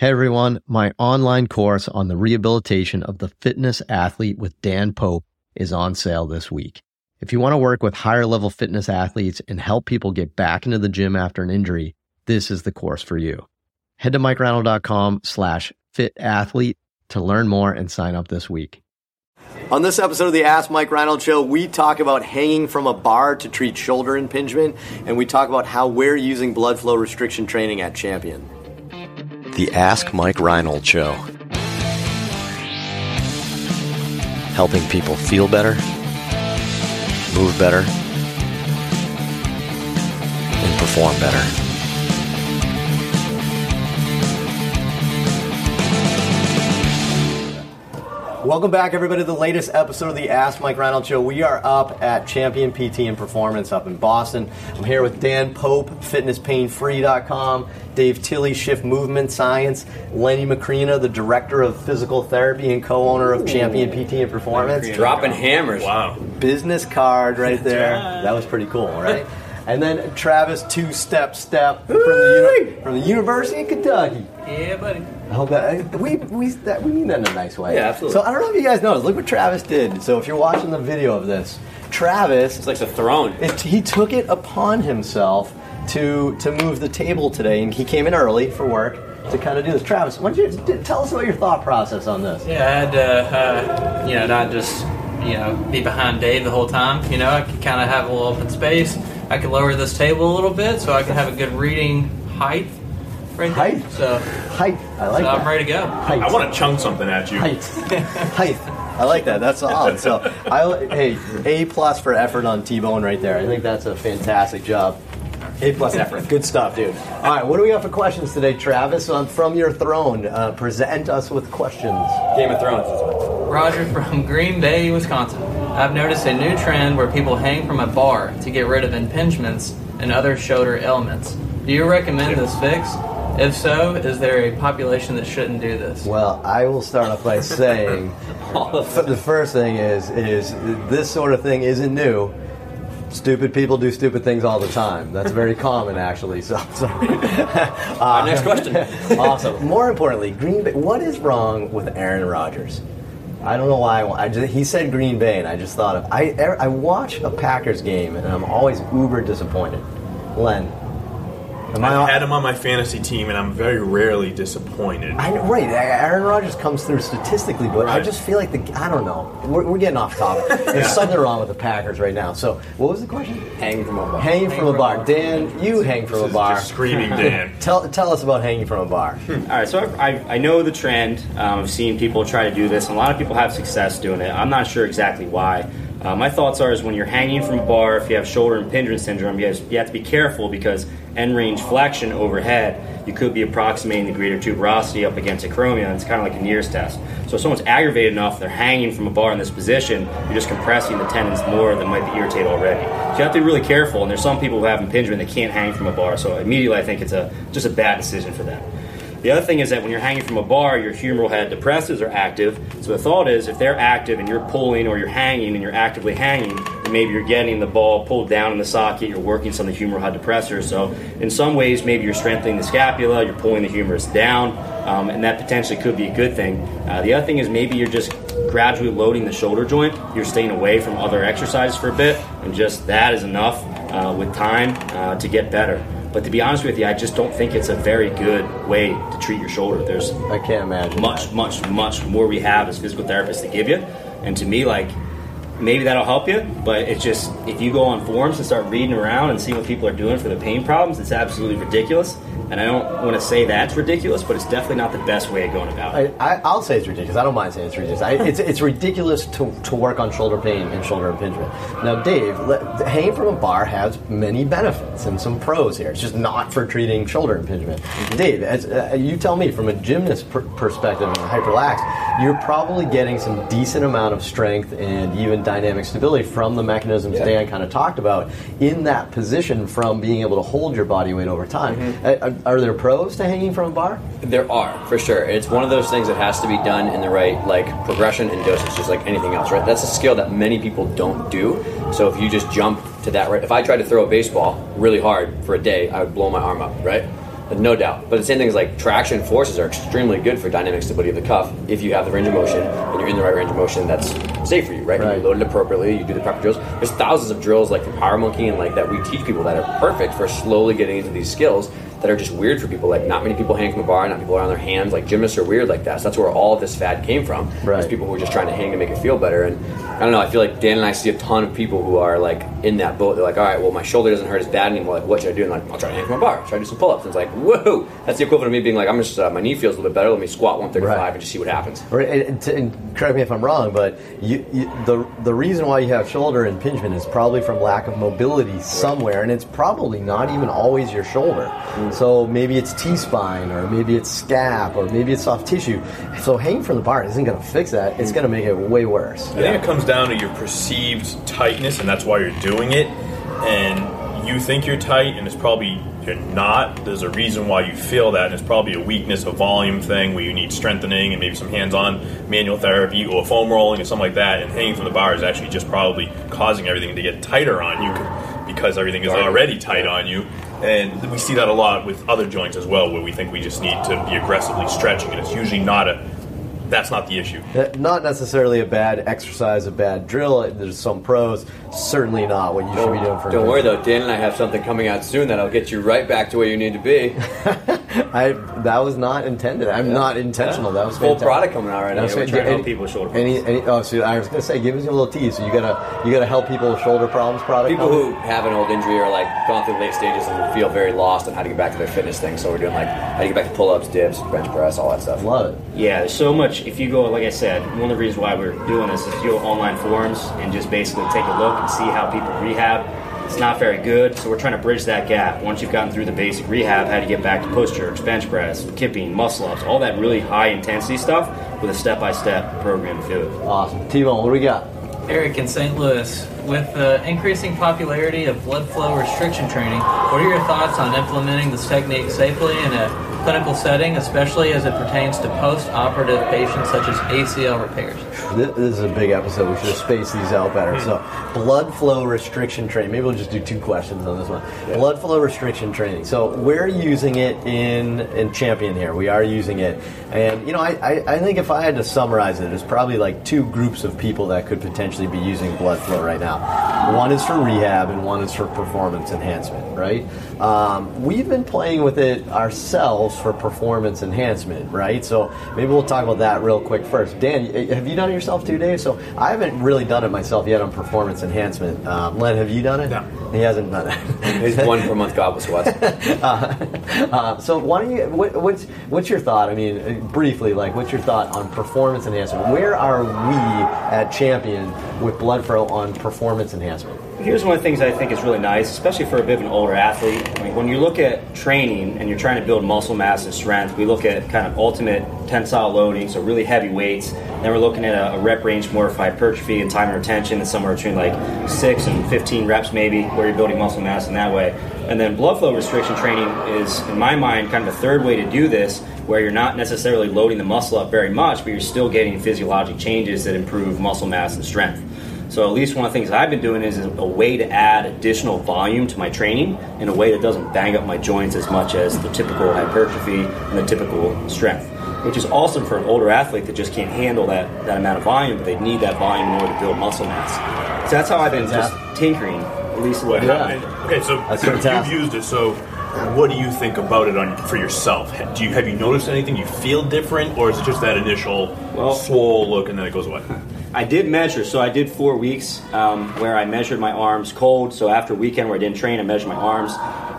Hey everyone, my online course on the rehabilitation of the fitness athlete with Dan Pope is on sale this week. If you want to work with higher level fitness athletes and help people get back into the gym after an injury, this is the course for you. Head to mikereinold.com slash fit athlete to learn more and sign up this week. On this episode of the Ask Mike Reinold Show, we talk about hanging from a bar to treat shoulder impingement, and we talk about how we're using blood flow restriction training at Champion. The Ask Mike Reinold Show. Helping people feel better, move better, and perform better. Welcome back, everybody, to the latest episode of the Ask Mike Reinold Show. We are up at Champion PT and Performance up in Boston. I'm here with Dan Pope, FitnessPainFree.com, Dave Tilley, Shift Movement Science, Lenny Macrina, the Director of Physical Therapy and co-owner of Champion PT and Performance. Dropping hammers. Wow. Business card right there. That was pretty cool, right? And then Travis Two Step Step from the, uni- from the University of Kentucky. Yeah, buddy. I hope that we we that we mean that in a nice way. Yeah, absolutely. So I don't know if you guys noticed. Look what Travis did. So if you're watching the video of this, Travis, It's like the throne. it, he took it upon himself to to move the table today, and he came in early for work to kind of do this. Travis, why don't you tell us about your thought process on this? Yeah, I had to, uh, you know, not just, you know, be behind Dave the whole time. You know, I could kind of have a little open space. I could lower this table a little bit so I could have a good reading height right there. Height? So, Height, I like so that. I'm ready to go. Height. I want to chunk something at you. height. height. I like that. That's odd. So, I hey, A plus for effort on T-Bone right there. I think that's a fantastic job. A plus effort. Good stuff, dude. All right, what do we got for questions today, Travis? Um, from your throne, uh, present us with questions. Game of Thrones. Roger from Green Bay, Wisconsin. I've noticed a new trend where people hang from a bar to get rid of impingements and other shoulder ailments. Do you recommend this fix? If so, is there a population that shouldn't do this? Well, I will start off by saying the first thing is is this sort of thing isn't new. Stupid people do stupid things all the time. That's very common, actually. So, sorry. Our next question. awesome. More importantly, Green Bay. What is wrong with Aaron Rodgers? I don't know why. I just, he said Green Bay, and I just thought of. I I watch a Packers game, and I'm always uber disappointed. Len, am I? I've had him on my fantasy team, and I'm very rarely disappointed. I know, right. Aaron Rodgers comes through statistically, but I just feel like the I don't know. We're, we're getting off topic. There's something wrong with the Packers right now. So, what was the question? Hanging from a bar. Hanging from a bar. Dan, you hang from This a is bar. just screaming Dan. Tell tell us about hanging from a bar. All right, so I, I, I know the trend. Um, I've seen people try to do this, and a lot of people have success doing it. I'm not sure exactly why. Uh, my thoughts are is when you're hanging from a bar, if you have shoulder impingement syndrome, you have, you have to be careful because end range flexion overhead, you could be approximating the greater tuberosity up against acromion, and it's kind of like a Neer's test. So if someone's aggravated enough, they're hanging from a bar in this position, you're just compressing the tendons more than might be irritated already. So you have to be really careful, and there's some people who have impingement that can't hang from a bar, so immediately I think it's a just a bad decision for them. The other thing is that when you're hanging from a bar, your humeral head depressors are active. So the thought is, if they're active and you're pulling or you're hanging and you're actively hanging, maybe you're getting the ball pulled down in the socket. You're working some of the humeral head depressors. So in some ways, maybe you're strengthening the scapula. You're pulling the humerus down, um, and that potentially could be a good thing. Uh, the other thing is maybe you're just gradually loading the shoulder joint. You're staying away from other exercises for a bit, and just that is enough uh, with time uh, to get better. But to be honest with you, I just don't think it's a very good way to treat your shoulder. There's I can't imagine. much, much, much more we have as physical therapists to give you. And to me, like, maybe that'll help you, but it's just, if you go on forums and start reading around and see what people are doing for the pain problems, it's absolutely ridiculous. And I don't want to say that's ridiculous, but it's definitely not the best way of going about it. I, I, I'll say it's ridiculous. I don't mind saying it's ridiculous. I, it's, it's ridiculous to, to work on shoulder pain and shoulder impingement. Now, Dave, let, hanging from a bar has many benefits and some pros here. It's just not for treating shoulder impingement. Dave, as uh, you tell me from a gymnast per- perspective and hyperlax, you're probably getting some decent amount of strength and even dynamic stability from the mechanisms Dan kind of talked about in that position from being able to hold your body weight over time. Uh, are there pros to hanging from a bar? There are, for sure. It's one of those things that has to be done in the right like progression and dosage, just like anything else, right? That's a skill that many people don't do. So if you just jump to that right if I tried to throw a baseball really hard for a day, I would blow my arm up, right? No doubt. But the same thing is like traction forces are extremely good for dynamic stability of the cuff if you have the range of motion and you're in the right range of motion that's safe for you, right? Right. You load it appropriately, you do the proper drills. There's thousands of drills like from Power Monkey and like that we teach people that are perfect for slowly getting into these skills that are just weird for people. Like not many people hang from a bar, not people are on their hands. Like gymnasts are weird like that. So that's where all of this fad came from. Right. People who are just trying to hang to make it feel better. And I don't know. I feel like Dan and I see a ton of people who are like in that boat. They're like, all right, well my shoulder doesn't hurt as bad anymore. Like what should I do? And like I'll try to hang from a bar. Try to do some pull-ups. And it's like whoa. That's the equivalent of me being like, I'm just uh, my knee feels a little bit better. Let me squat 135 Right. and just see what happens. Or, and, and to- and correct me if I'm wrong, but you, you, the the reason why you have shoulder impingement is probably from lack of mobility somewhere, and it's probably not even always your shoulder. Mm. So maybe it's T spine, or maybe it's scap, or maybe it's soft tissue. So hanging from the bar isn't going to fix that. It's going to make it way worse. I think it comes down to your perceived tightness, and that's why you're doing it. And you think you're tight, and it's probably you're not. There's a reason why you feel that, and it's probably a weakness, a volume thing where you need strengthening and maybe some hands-on manual therapy or foam rolling or something like that. And hanging from the bar is actually just probably causing everything to get tighter on you because everything is already tight on you. And we see that a lot with other joints as well, where we think we just need to be aggressively stretching, and it's usually not a. That's not the issue. Uh, Not necessarily a bad exercise, a bad drill. There's some pros. Certainly not what you should be doing for. Don't worry though, Dan and I have something coming out soon that'll get you right back to where you need to be. I that was not intended. I'm not intentional. That was Full fantastic. product coming out right now. That's we're trying to help Any- people with shoulder Any, any, oh, so I was gonna say, give us a little tease. So you gotta, you gotta help people with shoulder problems. Product. People coming? who have an old injury or like gone through late stages and feel very lost on how to get back to their fitness thing. So we're doing like how to get back to pull-ups, dips, bench press, all that stuff. love it. Yeah, there's so much. If you go, like I said, one of the reasons why we're doing this is you go online forums and just basically take a look and see how people rehab. It's not very good, so we're trying to bridge that gap. Once you've gotten through the basic rehab, how to get back to push jerks, bench press, kipping, muscle ups, all that really high intensity stuff with a step by step program to do it. Awesome. T-Bone, what do we got? Eric in St. Louis, with the increasing popularity of blood flow restriction training, what are your thoughts on implementing this technique safely in a clinical setting, especially as it pertains to post-operative patients such as ACL repairs? This, this is a big episode. We should have spaced these out better. Hmm. So, blood flow restriction training. Maybe we'll just do two questions on this one. Blood flow restriction training. So, we're using it in in Champion here. We are using it, and you know, I, I, I think if I had to summarize it, it's probably like two groups of people that could potentially be using blood flow right now. One is for rehab, and one is for performance enhancement. Right? Um, we've been playing with it ourselves for performance enhancement. Right? So maybe we'll talk about that real quick first. Dan, have you done it yourself too, Dave? So I haven't really done it myself yet on performance enhancement. Um, Len, have you done it? No. He hasn't done it. He's one per month goblet squats. Uh, so why don't you? What, what's what's your thought? I mean, uh, briefly, like, what's your thought on performance enhancement? Where are we at Champion with blood flow on performance enhancement? Here's one of the things I think is really nice, especially for a bit of an older athlete. I mean, when you look at training and you're trying to build muscle mass and strength, we look at kind of ultimate tensile loading, so really heavy weights. Then we're looking at a, a rep range more for hypertrophy and time and retention, and somewhere between like six and 15 reps, maybe, where you're building muscle mass in that way. And then blood flow restriction training is, in my mind, kind of a third way to do this, where you're not necessarily loading the muscle up very much, but you're still getting physiologic changes that improve muscle mass and strength. So at least one of the things I've been doing is a way to add additional volume to my training in a way that doesn't bang up my joints as much as the typical hypertrophy and the typical strength. Which is awesome for an older athlete that just can't handle that, that amount of volume, but they need that volume in order to build muscle mass. So that's how I've been just tinkering, at least a What little bit. happened? Okay, so That's you- fantastic. you've used it. So, what do you think about it on for yourself? Do you have you noticed anything? You feel different, or is it just that initial Well- swole look and then it goes away? I did measure, so I did four weeks um, where I measured my arms cold. So after weekend where I didn't train, I measured my arms,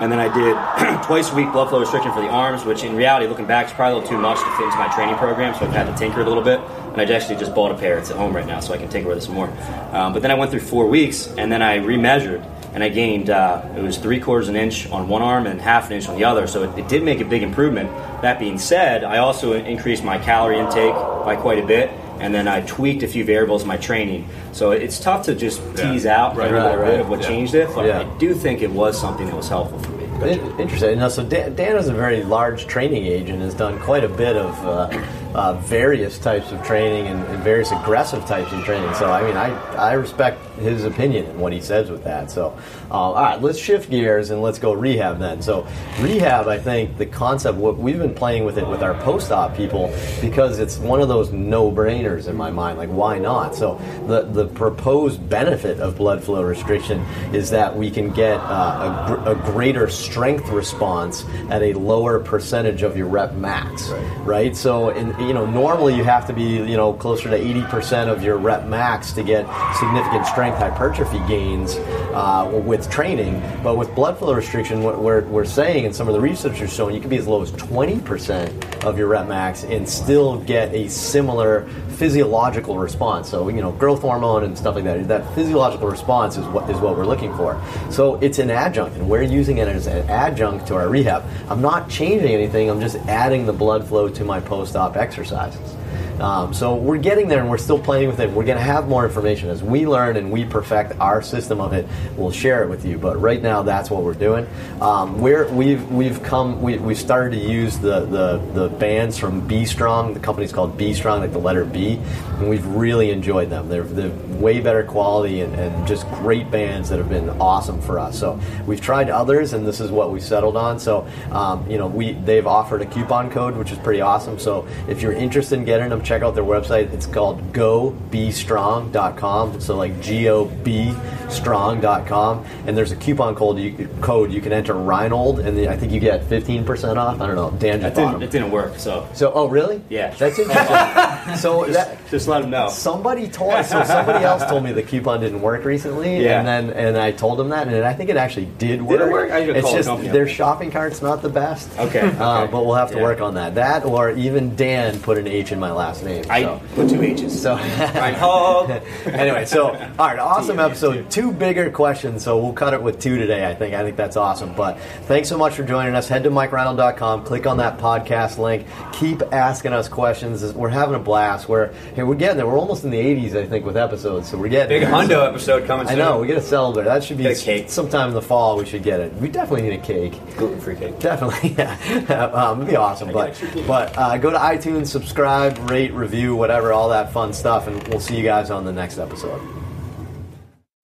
and then I did twice a week blood flow restriction for the arms, which in reality, looking back, is probably a little too much to fit into my training program. So I've had to tinker a little bit, and I actually just bought a pair. It's at home right now, so I can tinker with it some more. Um, but then I went through four weeks, and then I remeasured, and I gained uh, it was three quarters of an inch on one arm and half an inch on the other. So it, it did make a big improvement. That being said, I also increased my calorie intake by quite a bit and then I tweaked a few variables in my training. So it's tough to just Yeah. tease out Right, every right, right. of what Yeah. changed it, but Yeah. I do think it was something that was helpful for me. In- Interesting. Now, so Dan, Dan is a very large training agent, has done quite a bit of uh, uh, various types of training and, and, various aggressive types of training. So I mean, I I respect his opinion and what he says with that. So uh, all right, let's shift gears and let's go rehab then. So rehab, I think the concept what we've been playing with it with our post-op people because it's one of those no-brainers in my mind. Like why not? So the the proposed benefit of blood flow restriction is that we can get uh, a, gr- a, greater strength response at a lower percentage of your rep max, right? right? So, in, you know, normally you have to be, you know, closer to 80% of your rep max to get significant strength hypertrophy gains uh, with training. But with blood flow restriction, what we're, we're saying, and some of the research is showing, you can be as low as 20% of your rep max and still get a similar physiological response. So, you know, growth hormone and stuff like that. That physiological response is what is what we're looking for. So it's an adjunct, and we're using it as an adjunct to our rehab. I'm not changing anything. I'm just adding the blood flow to my post-op exercises. Um, so we're getting there and we're still playing with it. We're going to have more information as we learn and we perfect our system of it. We'll share it with you. But right now, that's what we're doing. Um, we're, we've we've come we we started to use the, the the bands from B Strong. The company's called B Strong, like the letter B, and we've really enjoyed them. They're, they're way better quality and, and just great bands that have been awesome for us. So we've tried others, and this is what we settled on. So um, you know we they've offered a coupon code, which is pretty awesome. So if you're interested in getting them check out their website. It's called gobstrong.com. So like G O B strong.com. And there's a coupon code you, code you can enter Reinold, and the, I think you get 15% off. I don't know. Dan just didn't, It didn't work, so. So, oh, really? Yeah. That's interesting. so just, that, just let them know. Somebody told so somebody else told me the coupon didn't work recently, yeah. and then and I told them that, and I think it actually did work. Did it work? I it's just the their shopping cart's not the best. Okay. okay. Uh, but we'll have to yeah. work on that. That or even Dan put an H in my last name. I so. put two H's. So anyway, so all right, awesome episode. Two bigger questions, so we'll cut it with two today. I think. I think that's awesome. But thanks so much for joining us. Head to MikeReinold.com. Click on that podcast link. Keep asking us questions. We're having a blast. We're hey, we're getting there. We're almost in the 80s, I think, with episodes. So we're getting big Hondo so, episode coming. Soon. I know. We get a celebrate. That should be cake. sometime in the fall. We should get it. We definitely need a cake. Gluten free cake. Definitely. Yeah. um, it'd be awesome. But but uh, go to iTunes, subscribe, rate, review, whatever, all that fun stuff, and we'll see you guys on the next episode.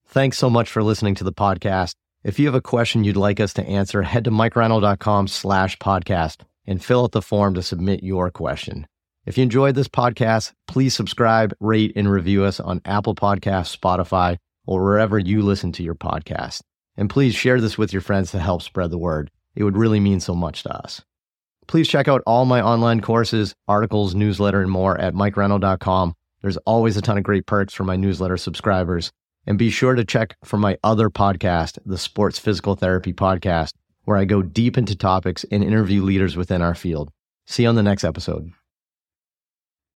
Thanks so much for listening to the podcast. If you have a question you'd like us to answer, head to mikereinold.com slash podcast and fill out the form to submit your question. If you enjoyed this podcast, please subscribe, rate, and review us on Apple Podcasts, Spotify, or wherever you listen to your podcast. And please share this with your friends to help spread the word. It would really mean so much to us. Please check out all my online courses, articles, newsletter, and more at mikereinold.com. There's always a ton of great perks for my newsletter subscribers. And be sure to check for my other podcast, the Sports Physical Therapy Podcast, where I go deep into topics and interview leaders within our field. See you on the next episode.